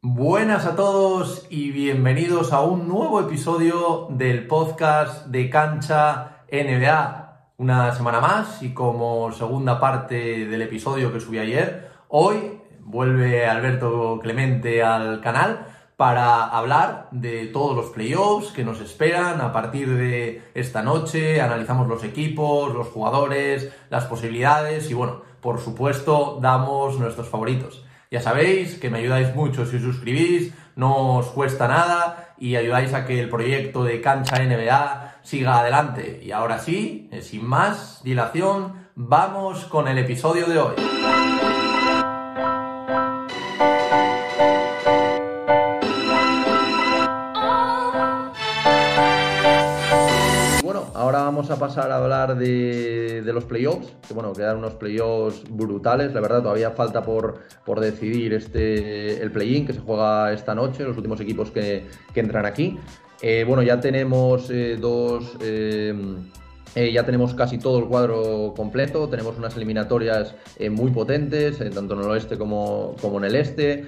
Buenas a todos y bienvenidos a un nuevo episodio del podcast de Cancha NBA. Una semana más y como segunda parte del episodio que subí ayer, hoy vuelve Alberto Clemente al canal para hablar de todos los playoffs que nos esperan a partir de esta noche. Analizamos los equipos, los jugadores, las posibilidades y bueno, por supuesto damos nuestros favoritos. Ya sabéis que me ayudáis mucho si os suscribís, no os cuesta nada y ayudáis a que el proyecto de Cancha NBA siga adelante. Y ahora sí, eh, sin más dilación, vamos con el episodio de hoy. Vamos a pasar a hablar de, los playoffs, que bueno, quedan unos playoffs brutales, la verdad todavía falta por, por decidir este, el play-in que se juega esta noche, los últimos equipos que, entran aquí. Eh, bueno, ya tenemos eh, dos... Eh, ya tenemos casi todo el cuadro completo, tenemos unas eliminatorias eh, muy potentes, eh, tanto en el oeste como, como en el este,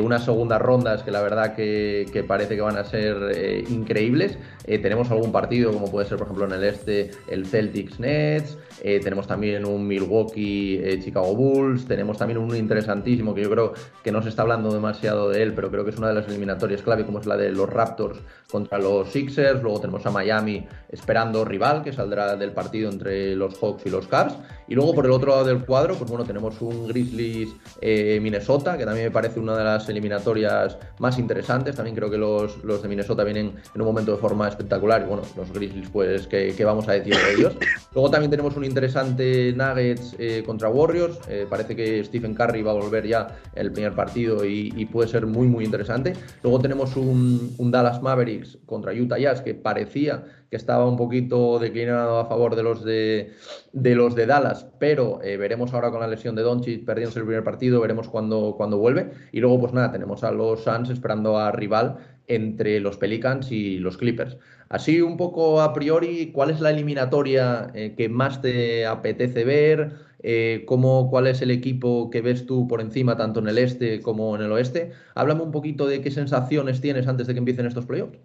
unas segundas rondas que la verdad que, que parece que van a ser increíbles. tenemos algún partido, como puede ser por ejemplo en el este el Celtics Nets, tenemos también un Milwaukee Chicago Bulls, tenemos también un interesantísimo que yo creo que no se está hablando demasiado de él, pero creo que es una de las eliminatorias clave, como es la de los Raptors contra los Sixers, luego tenemos a Miami esperando rival que saldrá del partido entre los Hawks y los Cars. Y luego por el otro lado del cuadro, pues bueno, tenemos un Grizzlies eh, Minnesota, que también me parece una de las eliminatorias más interesantes. También creo que los, los de Minnesota vienen en un momento de forma espectacular. Y bueno, los Grizzlies, pues, ¿qué, vamos a decir de ellos? Luego también tenemos un interesante Nuggets eh, contra Warriors. Eh, parece que Stephen Curry va a volver ya el primer partido y, puede ser muy, muy interesante. Luego tenemos un Dallas Mavericks contra Utah Jazz, que parecía que estaba un poquito declinado a favor de los de, de los de Dallas, pero eh, veremos ahora con la lesión de Doncic perdiéndose el primer partido, veremos cuándo, cuando vuelve. Y luego, pues nada, tenemos a los Suns esperando a rival entre los Pelicans y los Clippers. Así un poco a priori, ¿cuál es la eliminatoria eh, que más te apetece ver? Eh, cómo, ¿Cuál es el equipo que ves tú por encima, tanto en el este como en el oeste? Háblame un poquito de qué sensaciones tienes antes de que empiecen estos playoffs.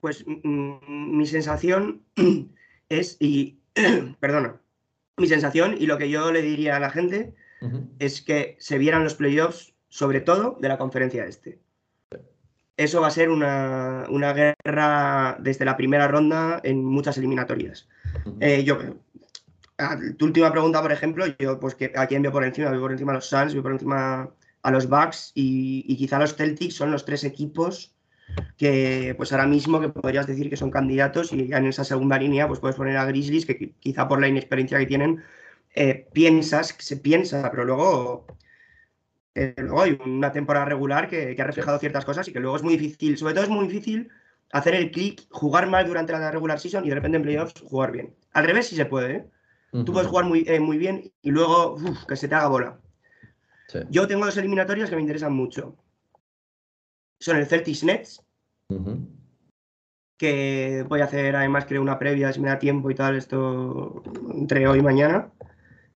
Pues mi sensación es, y perdona, mi sensación y lo que yo le diría a la gente es que se vieran los playoffs, sobre todo de la conferencia este. Eso va a ser una, guerra desde la primera ronda en muchas eliminatorias. Eh, yo, tu última pregunta, por ejemplo, yo, pues que a quién veo por encima, veo por encima a los Suns, veo por encima a los Bucks y, y quizá los Celtics son los tres equipos que pues ahora mismo que podrías decir que son candidatos y ya en esa segunda línea pues puedes poner a Grizzlies que quizá por la inexperiencia que tienen eh, piensas, se piensa, pero luego, eh, luego hay una temporada regular que, ha reflejado ciertas cosas y que luego es muy difícil, sobre todo es muy difícil hacer el clic, jugar mal durante la regular season y de repente en playoffs jugar bien. Al revés sí se puede, ¿eh? Tú puedes jugar muy, muy bien y luego que se te haga bola. Yo tengo dos eliminatorias que me interesan mucho son el Celtics Nets, que voy a hacer además creo una previa si me da tiempo y tal, esto entre hoy y mañana.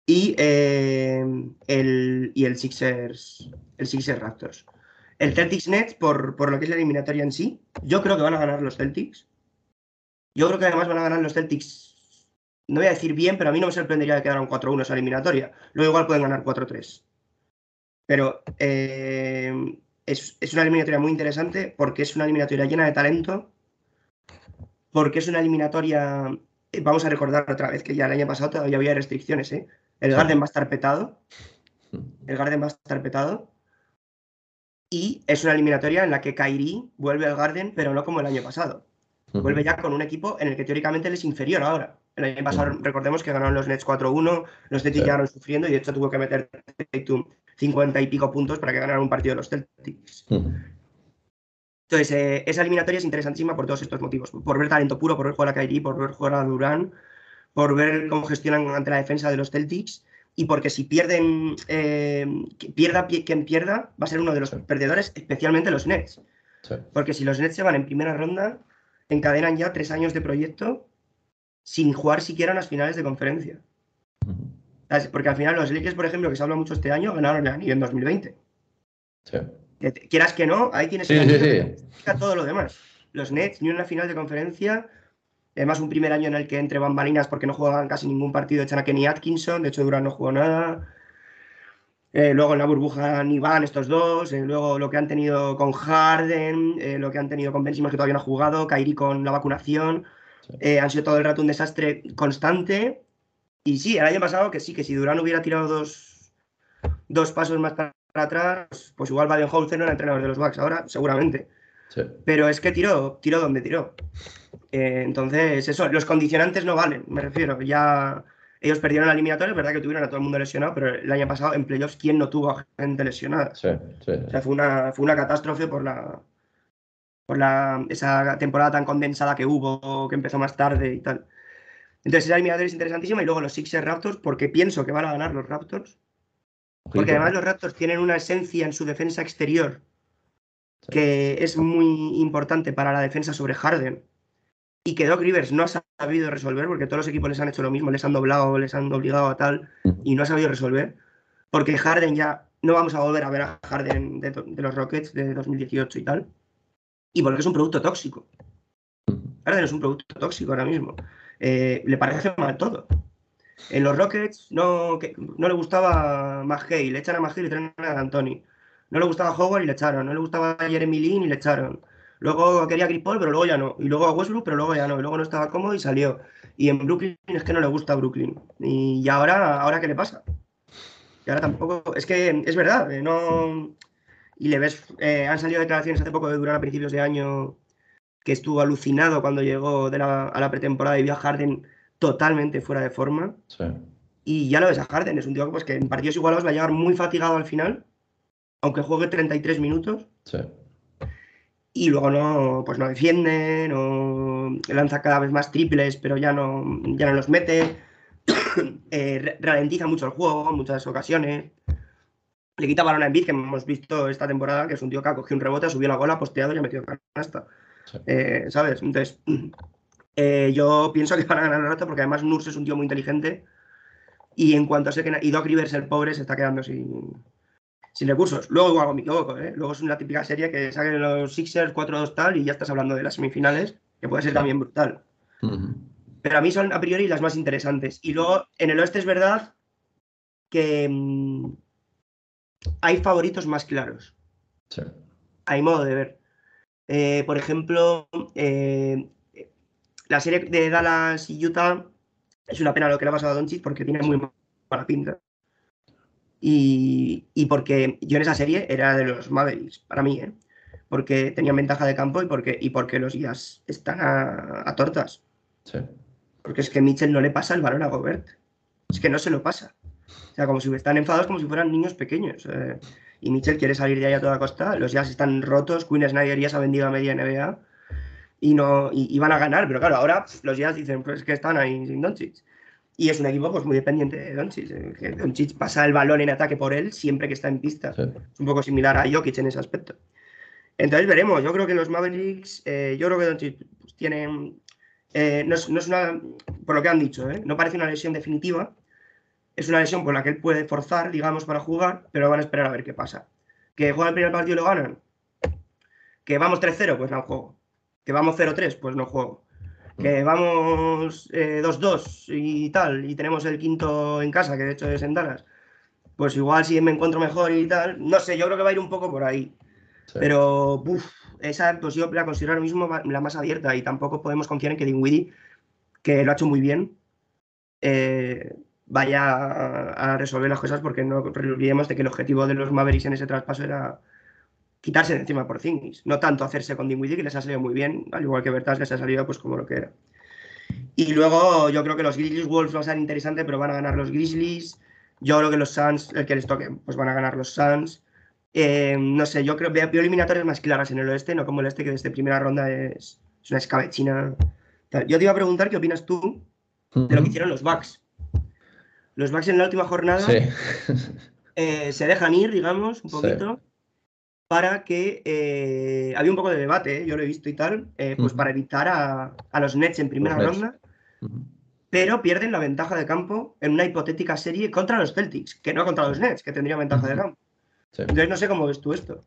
Y, eh, el, y el Sixers, el Sixers Raptors. El Celtics Nets, por, por lo que es la eliminatoria en sí, yo creo que van a ganar los Celtics. Yo creo que además van a ganar los Celtics, no voy a decir bien, pero a mí no me sorprendería que quedaran 4-1 esa eliminatoria. Luego igual pueden ganar 4-3. Pero eh, es, una eliminatoria muy interesante porque es una eliminatoria llena de talento, porque es una eliminatoria, eh, vamos a recordar otra vez que ya el año pasado todavía había restricciones, ¿eh? El Garden va a estar petado, el Garden va a estar petado, y es una eliminatoria en la que Kairi vuelve al Garden, pero no como el año pasado. Vuelve ya con un equipo en el que teóricamente él es inferior ahora. El año pasado, recordemos que ganaron los Nets 4-1, los Celtics llegaron sufriendo y de hecho tuvo que meter 50 y pico puntos para que ganaran un partido de los Celtics. Entonces, eh, esa eliminatoria es interesantísima por todos estos motivos. Por ver talento puro, por ver jugar a Kyrie, por ver jugar a Durán, por ver cómo gestionan ante la defensa de los Celtics y porque si pierden, eh, pierda quien pierda, va a ser uno de los perdedores, especialmente los Nets. Porque si los Nets se van en primera ronda, encadenan ya tres años de proyecto sin jugar siquiera en las finales de conferencia. Porque al final los Lakers, por ejemplo, que se habla mucho este año, ganaron el anillo en 2020. Quieras que no, ahí tienes que todo lo demás. Los Nets, ni una final de conferencia, además un primer año en el que entre bambalinas porque no jugaban casi ningún partido echan a Kenny Atkinson, de hecho Durant no jugó nada. Eh, luego en la burbuja ni van estos dos. Eh, luego lo que han tenido con Harden, eh, lo que han tenido con Ben que todavía no ha jugado, Kairi con la vacunación. han sido todo el rato un desastre constante. Y sí, el año pasado que sí, que si Durán hubiera tirado dos, dos pasos más para atrás, pues igual Baden-Holzer no era entrenador de los Bucks ahora, seguramente. Pero es que tiró, tiró donde tiró. entonces, eso, los condicionantes no valen, me refiero. Ya ellos perdieron la eliminatoria, es verdad que tuvieron a todo el mundo lesionado, pero el año pasado en playoffs, ¿quién no tuvo a gente lesionada? Sí, sí. O sea, fue una, fue una catástrofe por la por la, esa temporada tan condensada que hubo, que empezó más tarde y tal. Entonces, esa eliminatoria es interesantísima y luego los Sixers Raptors, porque pienso que van a ganar los Raptors. Porque además los Raptors tienen una esencia en su defensa exterior que es muy importante para la defensa sobre Harden y que Doc Rivers no ha sabido resolver, porque todos los equipos les han hecho lo mismo, les han doblado, les han obligado a tal, y no ha sabido resolver, porque Harden ya no vamos a volver a ver a Harden de, los Rockets de 2018 y tal, y porque es un producto tóxico. Harden es un producto tóxico ahora mismo. Eh, le parece mal todo. En los Rockets no, no le gustaba McHale, le echan a McHale y le traen a Anthony. No le gustaba Howard y le echaron. No le gustaba Jeremy Lin y le echaron. Luego quería a pero luego ya no. Y luego a Westbrook, pero luego ya no. Y luego no estaba cómodo y salió. Y en Brooklyn es que no le gusta Brooklyn. Y ahora, ¿ahora qué le pasa? Y ahora tampoco. Es que es verdad, eh, no. Y le ves. Eh, han salido declaraciones hace poco de Durán a principios de año que estuvo alucinado cuando llegó de la, a la pretemporada y vio a Harden totalmente fuera de forma. Sí. Y ya lo ves a Harden, es un tío pues, que en partidos igualados va a llegar muy fatigado al final, aunque juegue 33 minutos. Sí y luego no, pues no defiende, no lanza cada vez más triples, pero ya no, ya no los mete, eh, ralentiza mucho el juego en muchas ocasiones. Le quita balón a Embiid, que hemos visto esta temporada, que es un tío que ha cogido un rebote, ha subido la gola, posteado y ha metido canasta. Eh, ¿Sabes? Entonces, eh, yo pienso que van a ganar el rato porque además Nurse es un tío muy inteligente y en cuanto a sé que... Y Doc Rivers, el pobre, se está quedando sin, sin recursos. Luego igual me equivoco, ¿eh? Luego es una típica serie que saquen los Sixers 4-2 tal y ya estás hablando de las semifinales, que puede ser también brutal. Pero a mí son a priori las más interesantes. Y luego en el oeste es verdad que mm, hay favoritos más claros. Sí. Hay modo de ver. Eh, por ejemplo, eh, la serie de Dallas y Utah es una pena lo que le ha pasado a Doncic porque tiene muy mala pinta. Y, porque yo en esa serie era de los Mavericks, para mí, ¿eh? porque tenían ventaja de campo y porque, y porque los guías están a, tortas. Sí. Porque es que Mitchell no le pasa el balón a Gobert. Es que no se lo pasa. O sea, como si están enfadados como si fueran niños pequeños. Eh. Y Mitchell quiere salir de ahí a toda costa. Los Jazz están rotos. Queen Snyder ya se ha vendido a media NBA. Y, no, y, van a ganar. Pero claro, ahora los Jazz dicen pues que están ahí sin Doncic. Y es un equipo pues, muy dependiente de Doncic. Eh, Doncic pasa el balón en ataque por él siempre que está en pista. Es un poco similar a Jokic en ese aspecto. Entonces veremos. Yo creo que los Mavericks, eh, yo creo que Doncic pues, tiene. Eh, no, es, una. Por lo que han dicho, no parece una lesión definitiva. Es una lesión por la que él puede forzar, digamos, para jugar, pero van a esperar a ver qué pasa. ¿Que juegan el primer partido y lo ganan? ¿Que vamos 3-0? Pues no juego. ¿Que vamos 0-3? Pues no juego que vamos 2-2 eh, y tal, y tenemos el quinto en casa, que de hecho es en Dallas, pues igual si me encuentro mejor y tal, no sé, yo creo que va a ir un poco por ahí. Pero, esa pues yo la considero ahora mismo la más abierta y tampoco podemos confiar en que Dinwiddie, que lo ha hecho muy bien, eh, vaya a, resolver las cosas porque no olvidemos de que el objetivo de los Mavericks en ese traspaso era quitarse de encima por Zingis. No tanto hacerse con Dinwiddie, que les ha salido muy bien, al igual que Bertas les ha salido pues como lo que era. Y luego yo creo que los Grizzlies Wolves van a ser interesantes, pero van a ganar los Grizzlies. Yo creo que los Suns, el que les toque, pues van a ganar los Suns. Eh, no sé, yo creo que veo eliminatorias más claras en el oeste, no como el este, que desde primera ronda es, una escabechina. Yo te iba a preguntar qué opinas tú de lo que hicieron los Bucks. Los Bucks en la última jornada eh, se dejan ir, digamos, un poquito para que eh, había un poco de debate, ¿eh? yo lo he visto y tal, pues para evitar a, los Nets en primera ronda, pero pierden la ventaja de campo en una hipotética serie contra los Celtics, que no contra los Nets, que tendrían ventaja de campo. Entonces no sé cómo ves tú esto.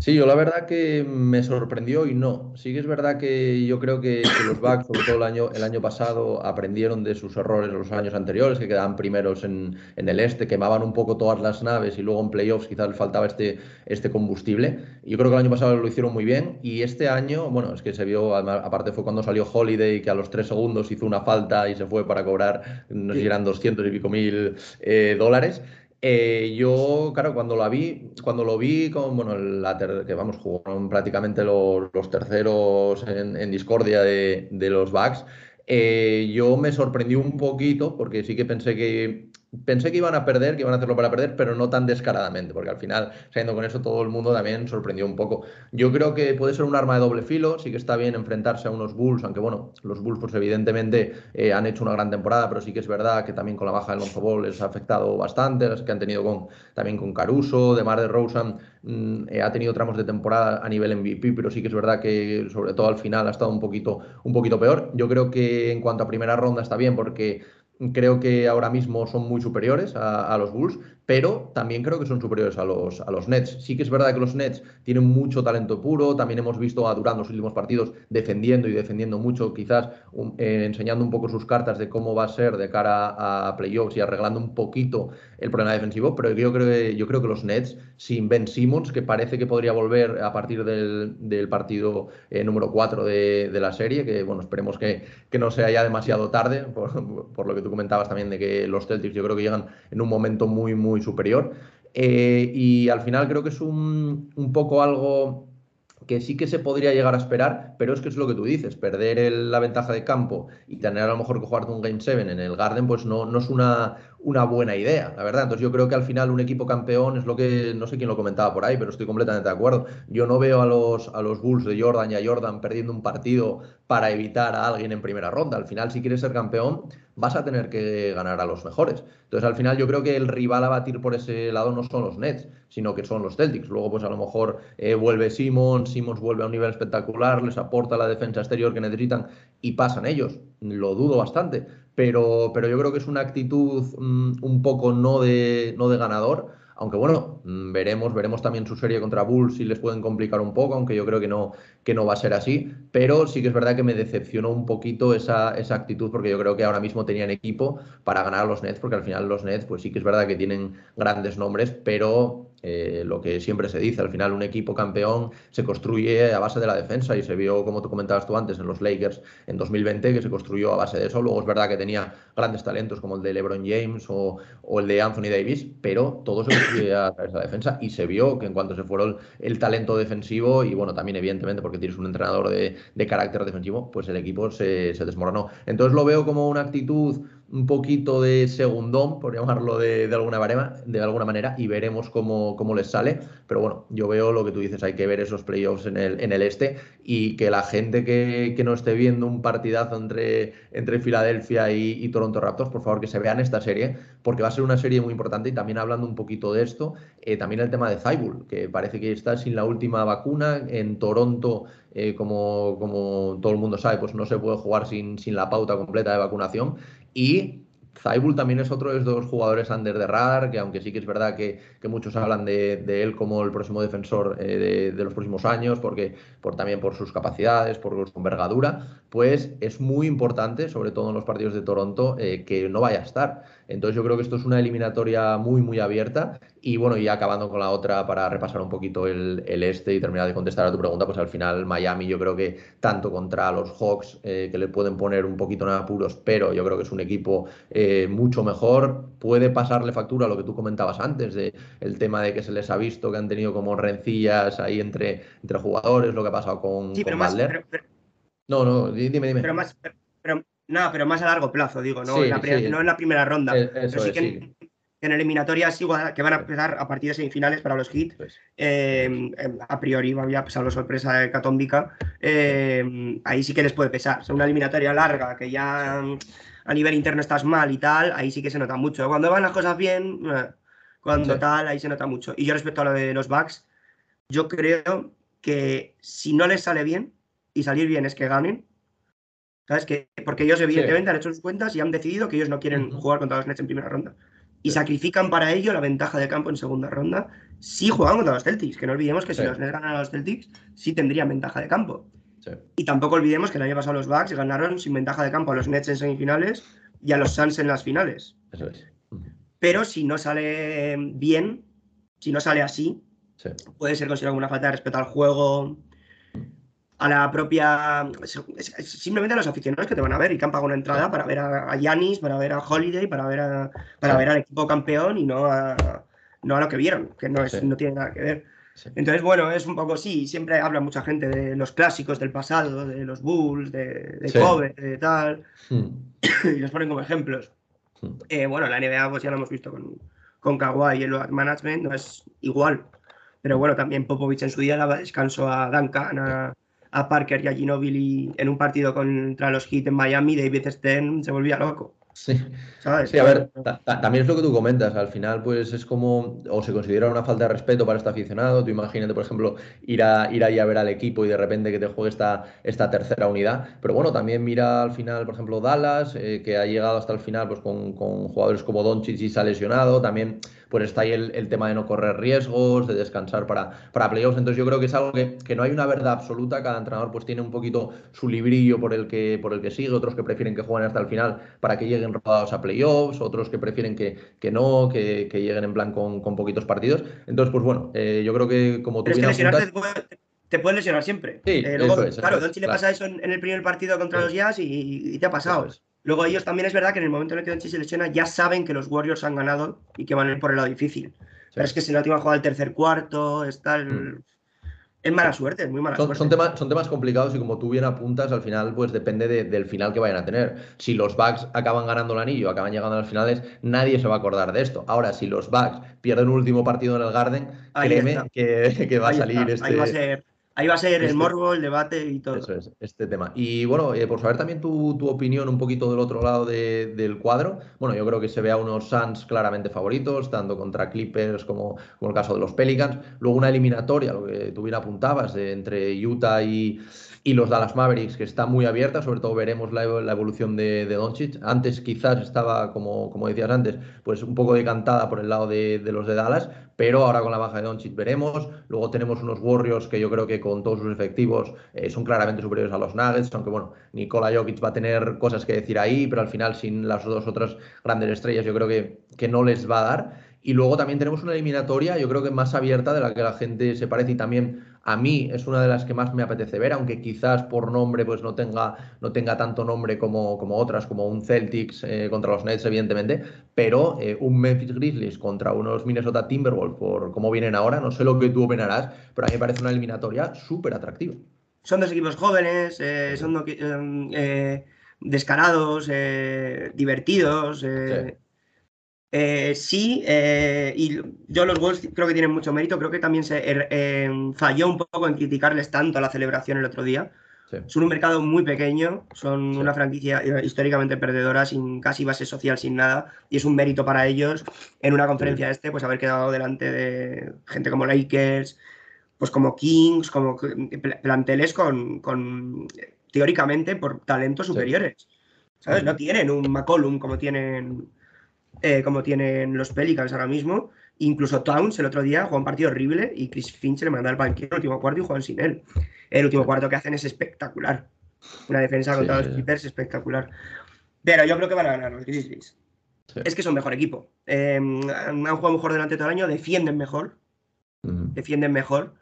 Sí, yo la verdad que me sorprendió y no. Sí que es verdad que yo creo que, los Bucks, sobre todo el año, el año pasado, aprendieron de sus errores los años anteriores, que quedaban primeros en, el este, quemaban un poco todas las naves y luego en playoffs quizás les faltaba este, este combustible. Yo creo que el año pasado lo hicieron muy bien y este año, bueno, es que se vio, aparte fue cuando salió Holiday, que a los tres segundos hizo una falta y se fue para cobrar, no sé si eran 200 y pico mil eh, dólares. Eh, yo, claro, cuando la vi, cuando lo vi con, bueno, la que vamos, jugaron prácticamente los, terceros en, discordia de, los Bucks, eh, yo me sorprendí un poquito porque sí que pensé que Pensé que iban a perder, que iban a hacerlo para perder, pero no tan descaradamente, porque al final, saliendo con eso, todo el mundo también sorprendió un poco. Yo creo que puede ser un arma de doble filo, sí que está bien enfrentarse a unos Bulls, aunque bueno, los Bulls, pues evidentemente eh, han hecho una gran temporada, pero sí que es verdad que también con la baja del Lonzo Ball les ha afectado bastante, las que han tenido con, también con Caruso, de Mar de Rosen, mm, eh, ha tenido tramos de temporada a nivel MVP, pero sí que es verdad que sobre todo al final ha estado un poquito, un poquito peor. Yo creo que en cuanto a primera ronda está bien, porque creo que ahora mismo son muy superiores a, los Bulls, pero también creo que son superiores a los, a los Nets. Sí que es verdad que los Nets tienen mucho talento puro, también hemos visto a Durant los últimos partidos defendiendo y defendiendo mucho, quizás eh, enseñando un poco sus cartas de cómo va a ser de cara a playoffs y arreglando un poquito el problema defensivo, pero yo creo que, yo creo que los Nets, sin Ben Simmons, que parece que podría volver a partir del, partido eh, número 4 de, la serie, que bueno, esperemos que, no sea ya demasiado tarde, por, por lo que tú comentabas también de que los Celtics yo creo que llegan en un momento muy, muy superior. Eh, y al final creo que es un, un, poco algo que sí que se podría llegar a esperar, pero es que es lo que tú dices, perder la ventaja de campo y tener a lo mejor que jugarte un Game 7 en el Garden, pues no, no es una, una buena idea, la verdad. Entonces yo creo que al final un equipo campeón es lo que, no sé quién lo comentaba por ahí, pero estoy completamente de acuerdo. Yo no veo a los, a los Bulls de Jordan y a Jordan perdiendo un partido para evitar a alguien en primera ronda. Al final, si quieres ser campeón, vas a tener que ganar a los mejores. Entonces al final yo creo que el rival a batir por ese lado no son los Nets, sino que son los Celtics. Luego pues a lo mejor eh, vuelve Simmons, Simmons vuelve a un nivel espectacular, les aporta la defensa exterior que necesitan y pasan ellos. Lo dudo bastante pero, pero yo creo que es una actitud mm, un poco no de, no de ganador. Aunque bueno, mm, veremos, veremos también su serie contra Bulls si les pueden complicar un poco, aunque yo creo que no, que no va a ser así. Pero sí que es verdad que me decepcionó un poquito esa, esa actitud, porque yo creo que ahora mismo tenían equipo para ganar a los Nets, porque al final los Nets, pues sí que es verdad que tienen grandes nombres, pero eh, lo que siempre se dice, al final un equipo campeón se construye a base de la defensa y se vio, como tú comentabas tú antes, en los Lakers en 2020, que se construyó a base de eso. Luego es verdad que tenía grandes talentos como el de LeBron James o, el de Anthony Davis, pero todo se construye a través de la defensa y se vio que en cuanto se fueron el talento defensivo y bueno, también evidentemente porque tienes un entrenador de, carácter defensivo, pues el equipo se, se desmoronó. Entonces lo veo como una actitud un poquito de segundón, por llamarlo de, alguna, manera, de alguna manera, y veremos cómo, cómo, les sale. Pero bueno, yo veo lo que tú dices, hay que ver esos playoffs en el, en el este y que la gente que, no esté viendo un partidazo entre, entre Filadelfia y, Toronto Raptors, por favor que se vean esta serie, porque va a ser una serie muy importante y también hablando un poquito de esto, eh, también el tema de Zybul, que parece que está sin la última vacuna en Toronto. Eh, como, como todo el mundo sabe, pues no se puede jugar sin, sin la pauta completa de vacunación y Zaibul también es otro de los jugadores under the radar, que aunque sí que es verdad que, muchos hablan de, él como el próximo defensor eh, de, los próximos años, porque por, también por sus capacidades, por su envergadura, pues es muy importante, sobre todo en los partidos de Toronto, eh, que no vaya a estar. Entonces yo creo que esto es una eliminatoria muy, muy abierta. Y bueno, y acabando con la otra para repasar un poquito el, este y terminar de contestar a tu pregunta, pues al final Miami yo creo que tanto contra los Hawks, eh, que le pueden poner un poquito en apuros, pero yo creo que es un equipo eh, mucho mejor, puede pasarle factura a lo que tú comentabas antes, de el tema de que se les ha visto que han tenido como rencillas ahí entre, entre jugadores, lo que ha pasado con, sí, pero más, No, no, dime, dime. Pero más, no, pero más a largo plazo, digo, no, en, la primera ronda. Eh, pero sí que en, en, eliminatorias igual que van a empezar a partir de semifinales para los hits. Em, em, a priori había pasado sorpresa de Catómbica. Em, ahí sí que les puede pesar. O una eliminatoria larga, que ya a nivel interno estás mal y tal, ahí sí que se nota mucho. Cuando van las cosas bien, eh, cuando tal, ahí se nota mucho. Y yo respecto a lo de los backs, yo creo que si no les sale bien, y salir bien es que ganen, ¿Sabes? Que, porque ellos, evidentemente, han hecho sus cuentas y han decidido que ellos no quieren jugar contra los Nets en primera ronda. Y sacrifican para ello la ventaja de campo en segunda ronda. sí juegan contra los Celtics, que no olvidemos que si los Nets ganan a los Celtics, sí tendrían ventaja de campo. Y tampoco olvidemos que el año pasado los Bucks ganaron sin ventaja de campo a los Nets en semifinales y a los Suns en las finales. Eso es. Pero si no sale bien, si no sale así, puede ser considerado una falta de respeto al juego, a la propia. Simplemente a los aficionados que te van a ver y que han pagado una entrada para ver a Yanis, para ver a Holiday, para ver, a, para ver al equipo campeón y no a, no a lo que vieron, que no, es, no tiene nada que ver. Entonces, bueno, es un poco sí, siempre habla mucha gente de los clásicos del pasado, de los Bulls, de, de Kobe, de tal, hmm. y los ponen como ejemplos. Hmm. Eh, bueno, la NBA pues ya lo hemos visto con, con Kawhi y el management, no es igual. Pero bueno, también Popovich en su día daba descanso a Duncan, a, a Parker y a Ginobili en un partido contra los Heat en Miami, David Stern se volvía loco. Sí. Sí, a ver, también es lo que tú comentas. Al final, pues es como, o se considera una falta de respeto para este aficionado. Tú imagínate, por ejemplo, ir, a, ir ahí a ver al equipo y de repente que te juegue esta, esta tercera unidad. Pero bueno, también mira al final, por ejemplo, Dallas, eh, que ha llegado hasta el final pues con, con jugadores como Doncic y se ha lesionado. También pues está ahí el, tema de no correr riesgos, de descansar para, para playoffs. Entonces yo creo que es algo que, no hay una verdad absoluta, cada entrenador pues tiene un poquito su librillo por el que, por el que sigue, otros que prefieren que jueguen hasta el final para que lleguen rodados a playoffs, otros que prefieren que, que no, que, lleguen en plan con, poquitos partidos. Entonces, pues bueno, eh, yo creo que como tú bien te puedes lesionar siempre. Sí, eh, claro, Don le pasa eso en, el primer partido contra los Jazz y, te ha pasado. Luego ellos también es verdad que en el momento en el que Doncic se lesiona ya saben que los Warriors han ganado y que van a ir por el lado difícil. Pero es que si la última jugada del tercer cuarto, está el... Mm. Es mala suerte, es muy mala son, suerte. Son temas, son temas complicados y como tú bien apuntas, al final pues depende del final que vayan a tener. Si los Bucks acaban ganando el anillo, acaban llegando a las finales, nadie se va a acordar de esto. Ahora, si los Bucks pierden un último partido en el Garden, créeme que, va a salir este... Ahí va a ser Ahí va a ser el este morbo, el debate y todo. Eso es, este tema. Y bueno, eh, por saber también tu, opinión un poquito del otro lado del cuadro, bueno, yo creo que se ve a unos Suns claramente favoritos, tanto contra Clippers como, como el caso de los Pelicans. Luego una eliminatoria, lo que tú bien apuntabas, entre Utah y, y los Dallas Mavericks, que está muy abierta, sobre todo veremos la, evolución de, de, Doncic. Antes quizás estaba, como, como decías antes, pues un poco decantada por el lado de, de los de Dallas, pero ahora con la baja de Doncic veremos. Luego tenemos unos Warriors que yo creo que con todos sus efectivos eh, son claramente superiores a los Nuggets, aunque bueno, Nikola Jokic va a tener cosas que decir ahí, pero al final sin las dos otras grandes estrellas yo creo que, que no les va a dar. Y luego también tenemos una eliminatoria, yo creo que más abierta de la que la gente se parece y también a mí es una de las que más me apetece ver, aunque quizás por nombre pues no tenga, no tenga tanto nombre como, como otras, como un Celtics eh, contra los Nets, evidentemente, pero eh, un Memphis Grizzlies contra unos Minnesota Timberwolves, por cómo vienen ahora, no sé lo que tú opinarás, pero a mí me parece una eliminatoria súper atractiva. Son dos equipos jóvenes, eh, son descarados, divertidos. Eh, sí, eh, y yo los Wolves creo que tienen mucho mérito. Creo que también se er, em, falló un poco en criticarles tanto a la celebración el otro día. Son un mercado muy pequeño, son una franquicia eh, históricamente perdedora, sin casi base social, sin nada, y es un mérito para ellos en una conferencia este, pues haber quedado delante de gente como Lakers, pues como Kings, como planteles con, con teóricamente por talentos superiores. ¿Sabes? No tienen un McCollum como tienen eh, como tienen los Pelicans ahora mismo. Incluso Towns el otro día jugó un partido horrible y Chris Finch le manda al banquillo el último cuarto y juegan sin él. El último cuarto que hacen es espectacular. Una defensa contra los Clippers espectacular. Pero yo creo que van a ganar los Grizzlies. Es que son mejor equipo. Em, han jugado mejor delante todo el año, defienden mejor. Defienden mejor.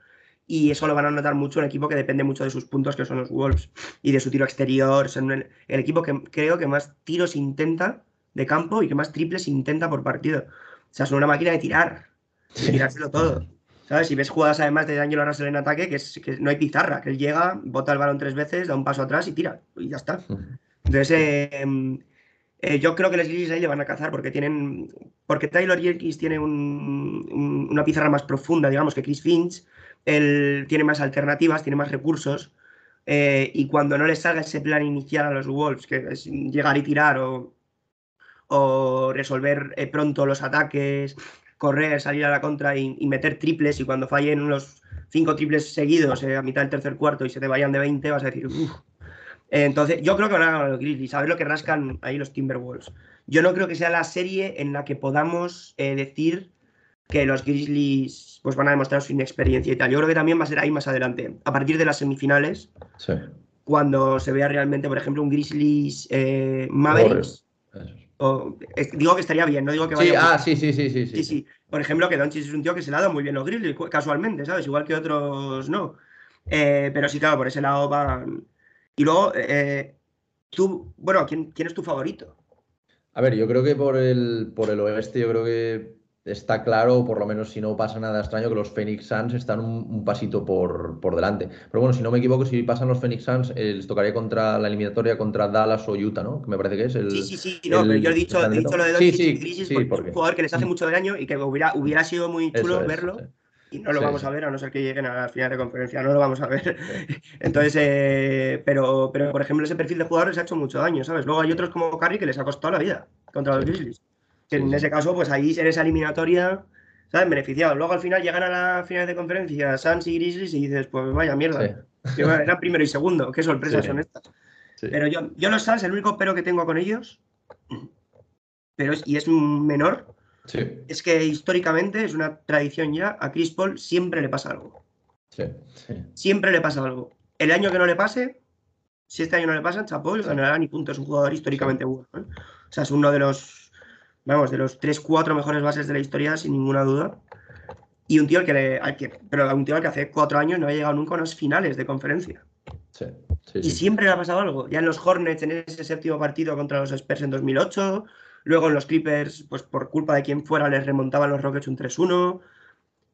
Y eso lo van a notar mucho un equipo que depende mucho de sus puntos, que son los Wolves, y de su tiro exterior. Son el equipo que creo que más tiros intenta de campo y que más triples intenta por partido. O sea, son una máquina de tirar, de tirárselo todo. ¿Sabes? Si ves jugadas además de Angelo Russell en ataque, que, es, que no hay pizarra, que él llega, bota el balón tres veces, da un paso atrás y tira, y ya está. Entonces, em, eh, yo creo que los Grizzlies ahí le van a cazar porque tienen. Porque Taylor Jerkins tiene una pizarra más profunda, digamos, que Chris Finch. Él tiene más alternativas, tiene más recursos. Eh, y cuando no le salga ese plan inicial a los Wolves, que es llegar y tirar o o resolver eh, pronto los ataques, correr, salir a la contra y, meter triples y cuando fallen unos cinco triples seguidos eh, a mitad del tercer cuarto y se te vayan de 20, vas a decir, uff. Entonces, yo creo que van a ganar los Grizzlies, a ver lo que rascan ahí los Timberwolves. Yo no creo que sea la serie en la que podamos eh, decir que los Grizzlies pues van a demostrar su inexperiencia y tal. Yo creo que también va a ser ahí más adelante, a partir de las semifinales, Sí. cuando se vea realmente, por ejemplo, un Grizzlies eh, Mavericks. O- es- digo que estaría bien, no digo que Sí, vaya. ah, sí, sí, sí, sí. Sí, sí. Por ejemplo, que Doncic es un tío que se le ha dado muy bien los Grizzlies, casualmente, ¿sabes? Igual que otros no. Eh, pero sí, claro, por ese lado van. Y luego, eh, tú, bueno, ¿quién, quién es tu favorito? A ver, yo creo que por el, por el oeste, yo creo que está claro, por lo menos si no pasa nada extraño, que los Phoenix Suns están un, un pasito por, por delante. Pero bueno, si no me equivoco, si pasan los Phoenix Suns, eh, les tocaría contra la eliminatoria contra Dallas o Utah, ¿no? Que me parece que es el. Sí, sí, sí, no, el- pero yo he dicho, he dicho lo de Doncic sí, sí, porque es un jugador que les hace Mm. mucho daño y que hubiera, hubiera sido muy chulo es, verlo. Y no lo vamos a ver, a no ser que lleguen a la final de conferencia, no lo vamos a ver. Entonces, eh, pero, pero por ejemplo, ese perfil de jugadores ha hecho mucho daño, ¿sabes? Luego hay otros como Curry que les ha costado la vida contra los. Grizzlies. En ese caso, pues ahí en esa eliminatoria, ¿sabes? Beneficiados. Luego al final llegan a la final de conferencia Suns y Grizzlies y dices, pues vaya mierda. Sí. Eran primero y segundo, qué sorpresas Sí. son estas. Sí. Pero yo, yo los Suns, el único pero que tengo con ellos, pero es, y es menor, es que históricamente es una tradición ya, a Chris Paul siempre le pasa algo. Siempre le pasa algo. El año que no le pase, si este año no le pasa, Chapoy ganará ni punto. Es un jugador históricamente bueno. ¿eh? O sea, es uno de los, vamos, de los 3-4 mejores bases de la historia, sin ninguna duda. Y un tío al que, le, al que, pero un tío al que hace cuatro años no había llegado nunca a unas finales de conferencia. Sí, sí, Y sí. siempre le ha pasado algo. Ya en los Hornets, en ese séptimo partido contra los Spurs en 2008. Luego en los Clippers, pues por culpa de quien fuera, les remontaban los Rockets un 3-1.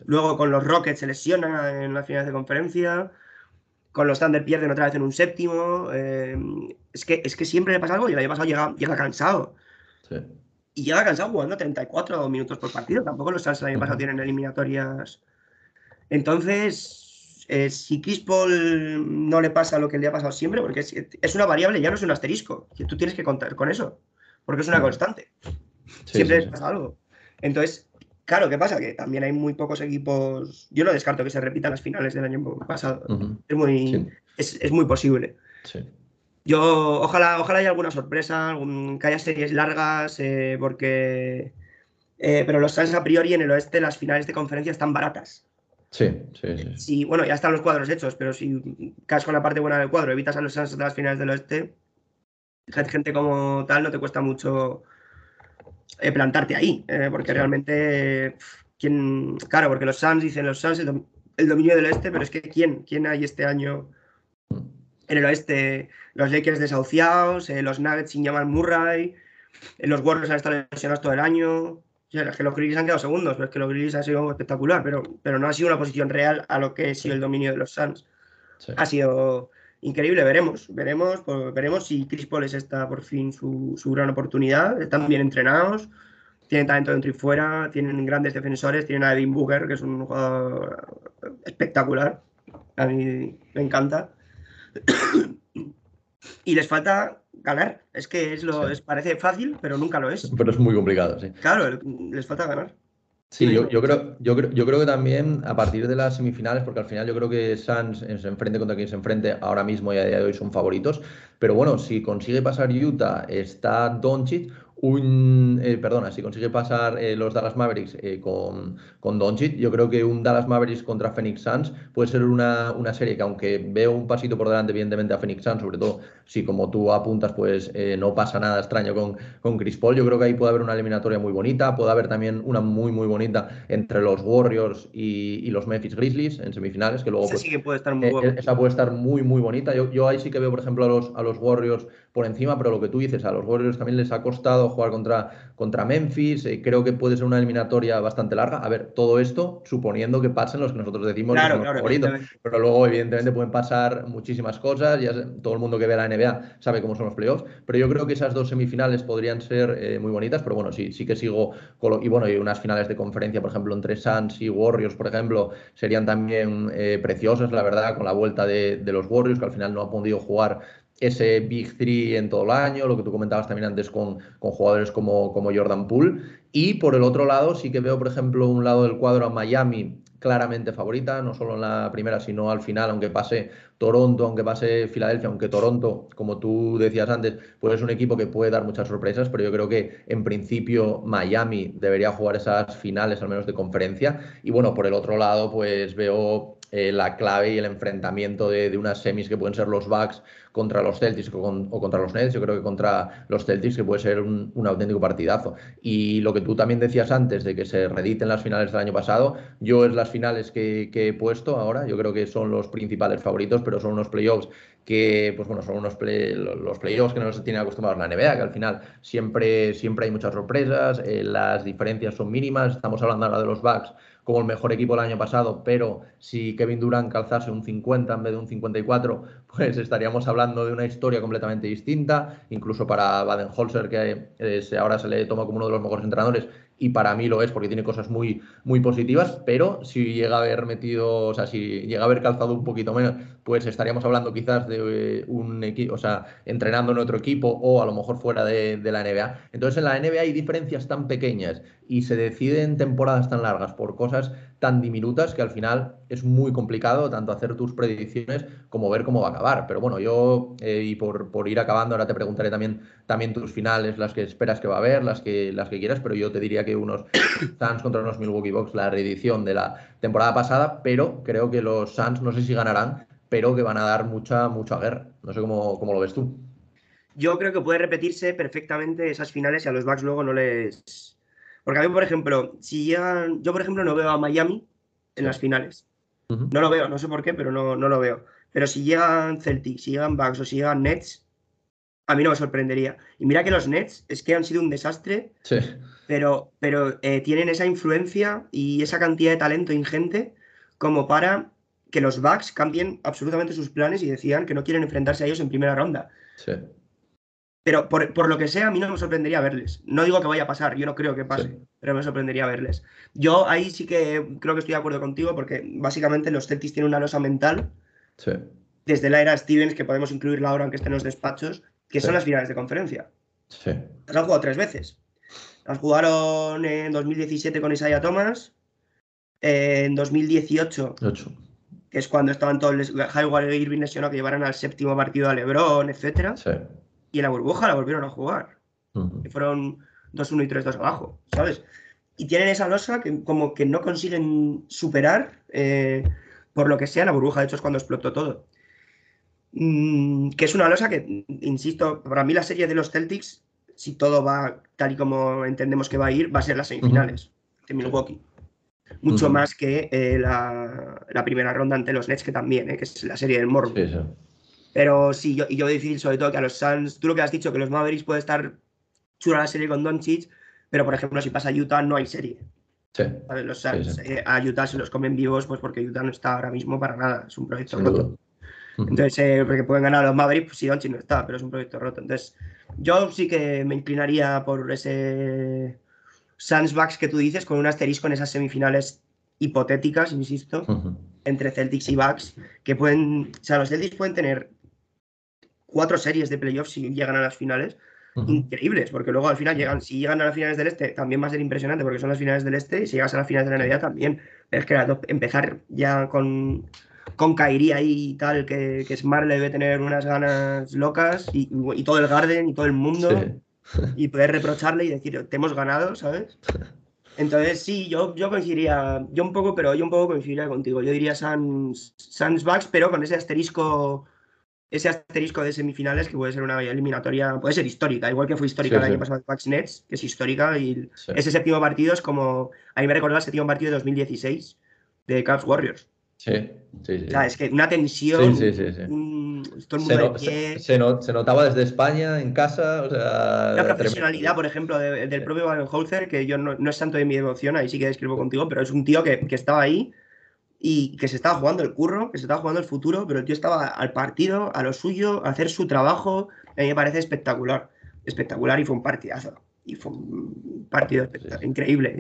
Luego con los Rockets se lesiona en las finales de conferencia. Con los Thunder pierden otra vez en un séptimo. eh, es, que, es que siempre le pasa algo y el año pasado llega, llega cansado. sí. Y llega cansado jugando 34 minutos por partido. Tampoco los Suns el año pasado tienen eliminatorias. Entonces, eh, si Chris Paul no le pasa lo que le ha pasado siempre, porque es, es una variable, ya no es un asterisco, que tú tienes que contar con eso, porque es una constante. Sí, siempre sí, les sí. pasa algo. Entonces, claro, ¿qué pasa? Que también hay muy pocos equipos. Yo no descarto que se repitan las finales del año pasado. Es muy, es, es muy posible. sí. Yo, ojalá, ojalá haya alguna sorpresa, algún- que haya series largas, eh, porque. eh, pero los Suns a priori en el oeste, las finales de conferencia están baratas. Sí, sí, sí. Si, bueno, ya están los cuadros hechos, pero si caes con la parte buena del cuadro, evitas a los Suns de las finales del oeste, gente como tal no te cuesta mucho eh, plantarte ahí, eh, porque Sí. realmente, ¿quién? Claro, porque los Suns dicen los Suns el, dom- el dominio del oeste, pero es que ¿quién? ¿Quién hay este año en el oeste? Los Lakers desahuciados, eh, los Nuggets sin Jamal Murray, eh, los Warriors han estado lesionados todo el año. O sea, es que los Grizzlies han quedado segundos, pero es que los Grizzlies ha sido espectacular, pero, pero no ha sido una posición real a lo que ha sido el dominio de los Suns. sí. Ha sido increíble, veremos, veremos, pues, veremos si Chris Paul es esta por fin su, su gran oportunidad. Están bien entrenados, tienen talento dentro y fuera, tienen grandes defensores, tienen a Devin Booker, que es un jugador espectacular. A mí me encanta. y les falta ganar. Es que es lo, Sí. es- parece fácil, pero nunca lo es. Pero es muy complicado, sí. Claro, les falta ganar. Sí, yo, yo creo, yo, creo, yo creo que también a partir de las semifinales, porque al final yo creo que Suns eh, se enfrente contra quien se enfrente ahora mismo y a día de hoy son favoritos. Pero bueno, si consigue pasar Utah, está Doncic, un, eh, perdona, si consigue pasar eh, los Dallas Mavericks eh, con, con Doncic, yo creo que un Dallas Mavericks contra Phoenix Suns puede ser una, una serie que aunque veo un pasito por delante evidentemente a Phoenix Suns, sobre todo si como tú apuntas pues eh, no pasa nada extraño con, con Chris Paul, yo creo que ahí puede haber una eliminatoria muy bonita, puede haber también una muy muy bonita entre los Warriors y, y los Memphis Grizzlies en semifinales, que luego Ese pues, sí que puede estar muy esa puede estar muy, muy bonita. Yo, yo ahí sí que veo, por ejemplo, a los, a los Warriors por encima, pero lo que tú dices, a los Warriors también les ha costado jugar contra, contra Memphis. eh, creo que puede ser una eliminatoria bastante larga. A ver, todo esto suponiendo que pasen los que nosotros decimos Claro, favoritos. Pero luego, evidentemente, pueden pasar muchísimas cosas. Ya todo el mundo que ve la NBA sabe cómo son los playoffs. Pero yo creo que esas dos semifinales podrían ser eh, muy bonitas. Pero bueno, sí, sí que sigo. y bueno, y unas finales de conferencia, por ejemplo, entre Suns y Warriors, por ejemplo, serían también eh, preciosas, la verdad, con la vuelta de, de los Warriors, que al final no han podido jugar ese Big Three en todo el año, lo que tú comentabas también antes con, con jugadores como, como Jordan Poole. Y por el otro lado, sí que veo, por ejemplo, un lado del cuadro a Miami claramente favorita, no solo en la primera, sino al final, aunque pase Toronto, aunque pase Filadelfia, aunque Toronto, como tú decías antes, pues es un equipo que puede dar muchas sorpresas, pero yo creo que en principio Miami debería jugar esas finales, al menos de conferencia. Y bueno, por el otro lado, pues veo eh, la clave y el enfrentamiento de, unas semis que pueden ser los Bucks contra los Celtics o, contra los Nets. Yo creo que contra los Celtics que puede ser un, auténtico partidazo. Y lo que tú también decías antes de que se rediten las finales del año pasado, yo es las finales que, he puesto ahora. Yo creo que son los principales favoritos, pero son unos playoffs que, pues bueno, son unos los playoffs que no se tiene acostumbrados la NBA, que al final siempre, siempre hay muchas sorpresas, eh, las diferencias son mínimas. Estamos hablando ahora de los Bucks como el mejor equipo el año pasado, pero si Kevin Durant calzase un 50 en vez de un 54, pues estaríamos hablando de una historia completamente distinta. Incluso para Baden-Holzer, que eh, ahora se le toma como uno de los mejores entrenadores, y para mí lo es porque tiene cosas muy, muy positivas, pero si llega a haber metido, o sea, si llega a haber calzado un poquito menos, pues estaríamos hablando quizás de eh, un equipo, o sea, entrenando en otro equipo o a lo mejor fuera de, de, la NBA. Entonces en la NBA hay diferencias tan pequeñas y se deciden temporadas tan largas por cosas tan diminutas que al final es muy complicado tanto hacer tus predicciones como ver cómo va a acabar. Pero bueno, yo, eh, y por, por, ir acabando, ahora te preguntaré también, también tus finales, las que esperas que va a haber, las que, las que quieras, pero yo te diría que unos Suns contra unos Milwaukee Bucks, la reedición de la temporada pasada, pero creo que los Suns no sé si ganarán, pero que van a dar mucha, mucha guerra. No sé cómo, cómo lo ves tú. Yo creo que puede repetirse perfectamente esas finales y a los Bucks luego no les porque a mí, por ejemplo, si llegan. Yo, por ejemplo, no veo a Miami en las finales. No lo veo, no sé por qué, pero no, no lo veo. Pero si llegan Celtics, si llegan Bucks o si llegan Nets, a mí no me sorprendería. Y mira que los Nets es que han sido un desastre, sí. pero, pero eh, tienen esa influencia y esa cantidad de talento ingente como para que los Bucks cambien absolutamente sus planes y decían que no quieren enfrentarse a ellos en primera ronda. Sí. Pero por, lo que sea, a mí no me sorprendería verles. No digo que vaya a pasar, yo no creo que pase, pero me sorprendería verles. Yo ahí sí que creo que estoy de acuerdo contigo, porque básicamente los Celtics tienen una losa mental. Desde la era Stevens, que podemos incluirla ahora aunque estén en los despachos, que son las finales de conferencia. Sí. Las han jugado tres veces. Las jugaron en 2017 con Isaiah Thomas, en 2018, que es cuando estaban todos los Highway Irving lesionados que llevaron al séptimo partido a LeBron, etcétera. Sí y en la burbuja la volvieron a jugar. Y fueron 2-1 y 3-2 abajo, ¿sabes? Y tienen esa losa que como que no consiguen superar eh, por lo que sea la burbuja, de hecho es cuando explotó todo. Mm, que es una losa que, insisto, para mí la serie de los Celtics, si todo va tal y como entendemos que va a ir, va a ser las semifinales de Milwaukee. Mucho más que eh, la, primera ronda ante los Nets, que también, eh, que es la serie del Morbo. Pero sí, yo, y yo decir sobre todo que a los Suns, tú lo que has dicho, que los Mavericks puede estar chula la serie con Doncic, pero por ejemplo, si pasa a Utah, no hay serie. Sí. Los Suns, eh, a Utah se los comen vivos, pues porque Utah no está ahora mismo para nada, es un proyecto roto. Entonces, eh, porque pueden ganar a los Mavericks pues, si Doncic no está, pero es un proyecto roto. Entonces, yo sí que me inclinaría por ese Suns Bucks que tú dices, con un asterisco en esas semifinales hipotéticas, insisto, entre Celtics y Bucks, que pueden, o sea, los Celtics pueden tener cuatro series de playoffs si llegan a las finales. Increíbles, porque luego al final llegan, si llegan a las finales del este, también va a ser impresionante porque son las finales del este, y si llegas a las finales de la NBA también. Pero es que empezar ya con, con Kairi ahí y tal, que, que Smart le debe tener unas ganas locas y, todo el Garden y todo el mundo, y poder reprocharle y decir, te hemos ganado, ¿sabes? Entonces sí, yo, yo coincidiría, yo un poco, pero yo un poco coincidiría contigo. Yo diría Sans, Sans Bucks, pero con ese asterisco ese asterisco de semifinales que puede ser una eliminatoria, puede ser histórica, igual que fue histórica el año pasado de Bucks Nets, que es histórica, y ese séptimo partido es como, a mí me recordó el séptimo partido de 2016 de Cavs Warriors. Sí, sí, sí. O sea, es que una tensión, sí, sí, todo el mundo se, Se, notaba desde España, en casa, o sea... La profesionalidad, por ejemplo, del propio Holzer, que yo no, no, es tanto de mi devoción, ahí sí que escribo contigo, pero es un tío que, que estaba ahí y que se estaba jugando el curro, que se estaba jugando el futuro, pero el tío estaba al partido, a lo suyo, a hacer su trabajo. A mí me parece espectacular. Espectacular y fue un partidazo. Y fue un partido increíble.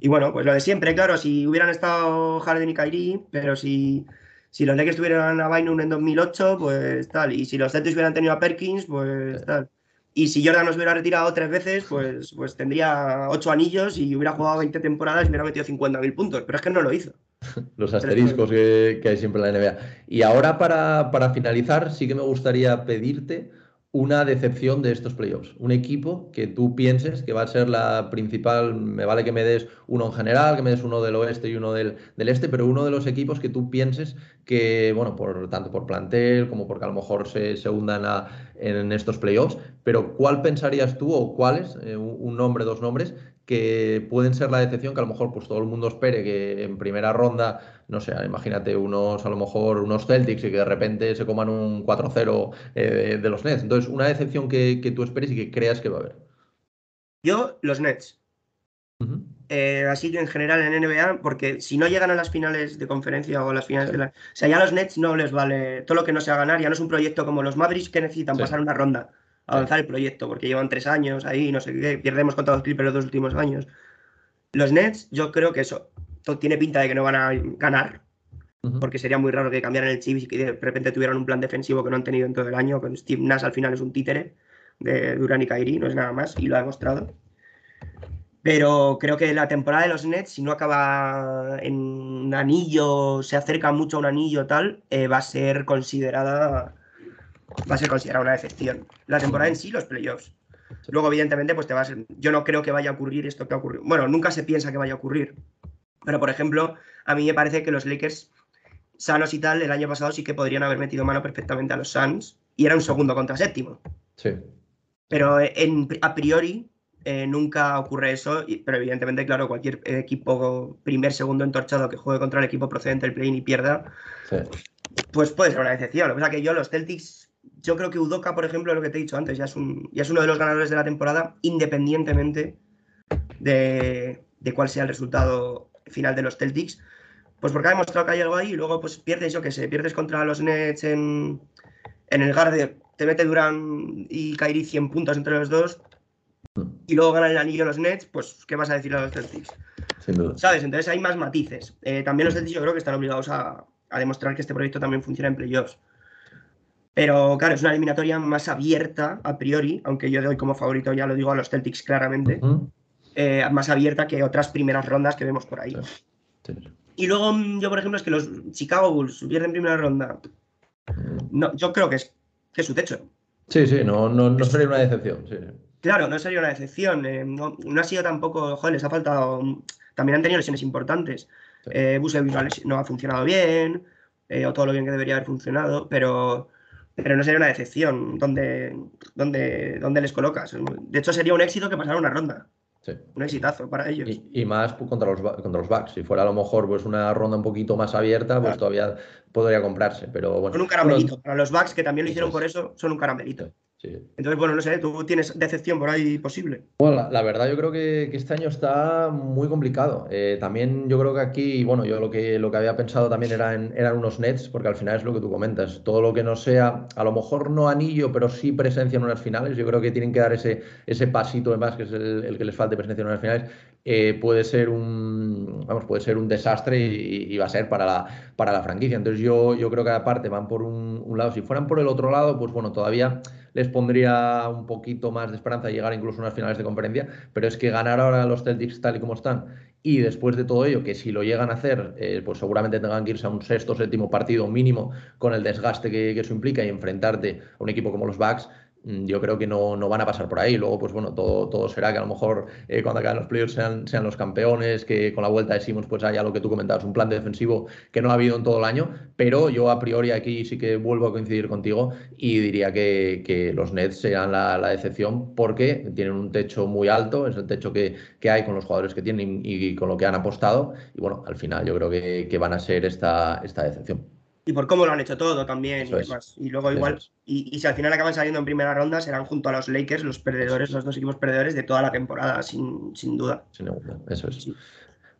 Y, bueno, pues lo de siempre, claro, si hubieran estado Harden y Kyrie, pero si, si los Lakers tuvieran a Bynum en 2008, pues tal. Y si los Celtics hubieran tenido a Perkins, pues tal. Y si Jordan nos hubiera retirado tres veces, pues, pues tendría ocho anillos y hubiera jugado 20 temporadas y hubiera metido 50.000 puntos. Pero es que no lo hizo. Los asteriscos que, hay siempre en la NBA. Y ahora para, para finalizar, sí que me gustaría pedirte una decepción de estos playoffs. Un equipo que tú pienses que va a ser la principal, me vale que me des uno en general, que me des uno del oeste y uno del, este, pero uno de los equipos que tú pienses que, bueno, por tanto por plantel como porque a lo mejor se, se hundan en estos playoffs, pero ¿cuál pensarías tú o cuáles, eh, un nombre, dos nombres, que pueden ser la decepción que a lo mejor pues todo el mundo espere que en primera ronda, no sé, imagínate unos a lo mejor unos Celtics y que de repente se coman un 4-0 eh, de los Nets. Entonces, una decepción que, tú esperes y que creas que va a haber. Yo, los Nets. Eh, así que en general en NBA, porque si no llegan a las finales de conferencia o a las finales de la. O sea, ya a los Nets no les vale todo lo que no sea ganar, ya no es un proyecto como los Mavericks que necesitan pasar una ronda avanzar el proyecto, porque llevan tres años ahí, no sé qué, pierdemos contra los Clippers los dos últimos años. Los Nets, yo creo que eso tiene pinta de que no van a ganar, porque sería muy raro que cambiaran el chip y que de repente tuvieran un plan defensivo que no han tenido en todo el año, con Steve Nash al final es un títere de Durán y Kairi, no es nada más, y lo ha demostrado. Pero creo que la temporada de los Nets, si no acaba en un anillo, se acerca mucho a un anillo tal, eh, va a ser considerada va a ser considerada una decepción. La temporada en sí, los playoffs. Luego, evidentemente, pues te vas. Yo no creo que vaya a ocurrir esto que ha ocurrido. Bueno, nunca se piensa que vaya a ocurrir. Pero, por ejemplo, a mí me parece que los Lakers, sanos y tal, el año pasado sí que podrían haber metido mano perfectamente a los Suns y era un segundo contra séptimo. Sí. Pero en, a priori eh, nunca ocurre eso, pero evidentemente, claro, cualquier equipo primer, segundo entorchado que juegue contra el equipo procedente del play y pierda, pues puede ser una decepción. Lo que pasa que yo, los Celtics, yo creo que Udoka, por ejemplo, lo que te he dicho antes, ya es, un, ya es uno de los ganadores de la temporada, independientemente de, cuál sea el resultado final de los Celtics. Pues porque ha demostrado que hay algo ahí y luego pues pierdes, yo que sé, pierdes contra los Nets en, en el Garde, te mete Durán y Kairi 100 puntos entre los dos y luego ganan el anillo los Nets, pues ¿qué vas a decir a los Celtics? Sin duda. ¿Sabes? Entonces hay más matices. Eh, también los Celtics yo creo que están obligados a, a demostrar que este proyecto también funciona en playoffs. Pero claro, es una eliminatoria más abierta a priori, aunque yo doy como favorito, ya lo digo, a los Celtics claramente, eh, más abierta que otras primeras rondas que vemos por ahí. Y luego mm, yo, por ejemplo, es que los Chicago Bulls pierden primera ronda. No, yo creo que es, que su techo. Sí, sí, no, no, sería una decepción. Claro, no sería una decepción. Eh, no, ha sido tampoco, joder, les ha faltado. También han tenido lesiones importantes. Eh, no ha funcionado bien, eh, o todo lo bien que debería haber funcionado, pero pero no sería una decepción donde, donde, donde les colocas. De hecho, sería un éxito que pasara una ronda. Un exitazo para ellos. Y, más contra los, contra los Bucks. Si fuera a lo mejor pues una ronda un poquito más abierta, pues todavía podría comprarse. Pero bueno. Son un caramelito. Para los Bucks, que también lo hicieron por eso, son un caramelito. Entonces, bueno, no sé, ¿tú tienes decepción por ahí posible? Bueno, la, verdad yo creo que, este año está muy complicado. Eh, también yo creo que aquí, bueno, yo lo que, lo que había pensado también eran, eran unos nets, porque al final es lo que tú comentas. Todo lo que no sea, a lo mejor no anillo, pero sí presencia en unas finales, yo creo que tienen que dar ese, ese pasito más, que es el, que les falte presencia en unas finales, eh, puede ser un vamos, puede ser un desastre y, va a ser para la, para la franquicia. Entonces yo, yo creo que aparte van por un, lado. Si fueran por el otro lado, pues bueno, todavía les pondría un poquito más de esperanza llegar incluso a unas finales de conferencia, pero es que ganar ahora los Celtics tal y como están y después de todo ello, que si lo llegan a hacer, eh, pues seguramente tengan que irse a un sexto, séptimo partido mínimo con el desgaste que, que eso implica y enfrentarte a un equipo como los Bucks, yo creo que no, no, van a pasar por ahí. Luego, pues bueno, todo, todo será que a lo mejor eh, cuando acaben los playoffs sean, sean los campeones, que con la vuelta de Simons pues haya lo que tú comentabas, un plan defensivo que no ha habido en todo el año, pero yo a priori aquí sí que vuelvo a coincidir contigo y diría que, que los Nets sean la, la, decepción porque tienen un techo muy alto, es el techo que, que, hay con los jugadores que tienen y, con lo que han apostado. Y bueno, al final yo creo que, que van a ser esta, esta decepción y por cómo lo han hecho todo también y demás. Y luego igual, y, si al final acaban saliendo en primera ronda, serán junto a los Lakers los perdedores, los dos equipos perdedores de toda la temporada, sin, sin duda. Sin duda, eso es.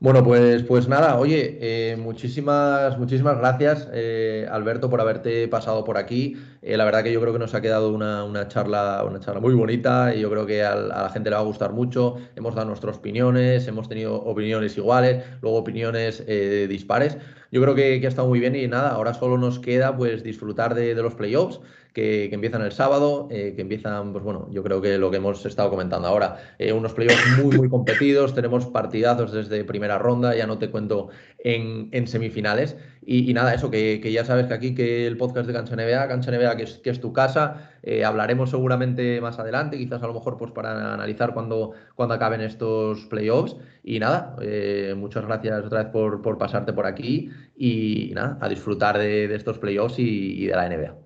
Bueno, pues, pues nada, oye, eh, muchísimas, muchísimas gracias, eh, Alberto, por haberte pasado por aquí. Eh, la verdad que yo creo que nos ha quedado una, charla, una charla muy bonita y yo creo que a, la gente le va a gustar mucho. Hemos dado nuestras opiniones, hemos tenido opiniones iguales, luego opiniones dispares. Yo creo que, ha estado muy bien y nada, ahora solo nos queda pues disfrutar de, los playoffs que, empiezan el sábado, eh, que empiezan, pues bueno, yo creo que lo que hemos estado comentando ahora, eh, unos playoffs muy, muy competidos, tenemos partidazos desde primera ronda, ya no te cuento en, semifinales. Y, nada, eso, que, ya sabes que aquí que el podcast de Cancha NBA, Cancha NBA que es, que es tu casa, eh, hablaremos seguramente más adelante, quizás a lo mejor pues para analizar cuando, cuando acaben estos playoffs. Y nada, eh, muchas gracias otra vez por, pasarte por aquí y, nada, a disfrutar de, estos playoffs y, de la NBA.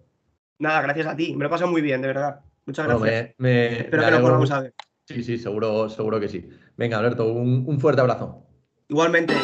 Nada, gracias a ti, me lo paso muy bien, de verdad. Muchas gracias. Espero que lo podamos a ver. Sí, sí, seguro, seguro que sí. Venga, Alberto, un, un fuerte abrazo. Igualmente.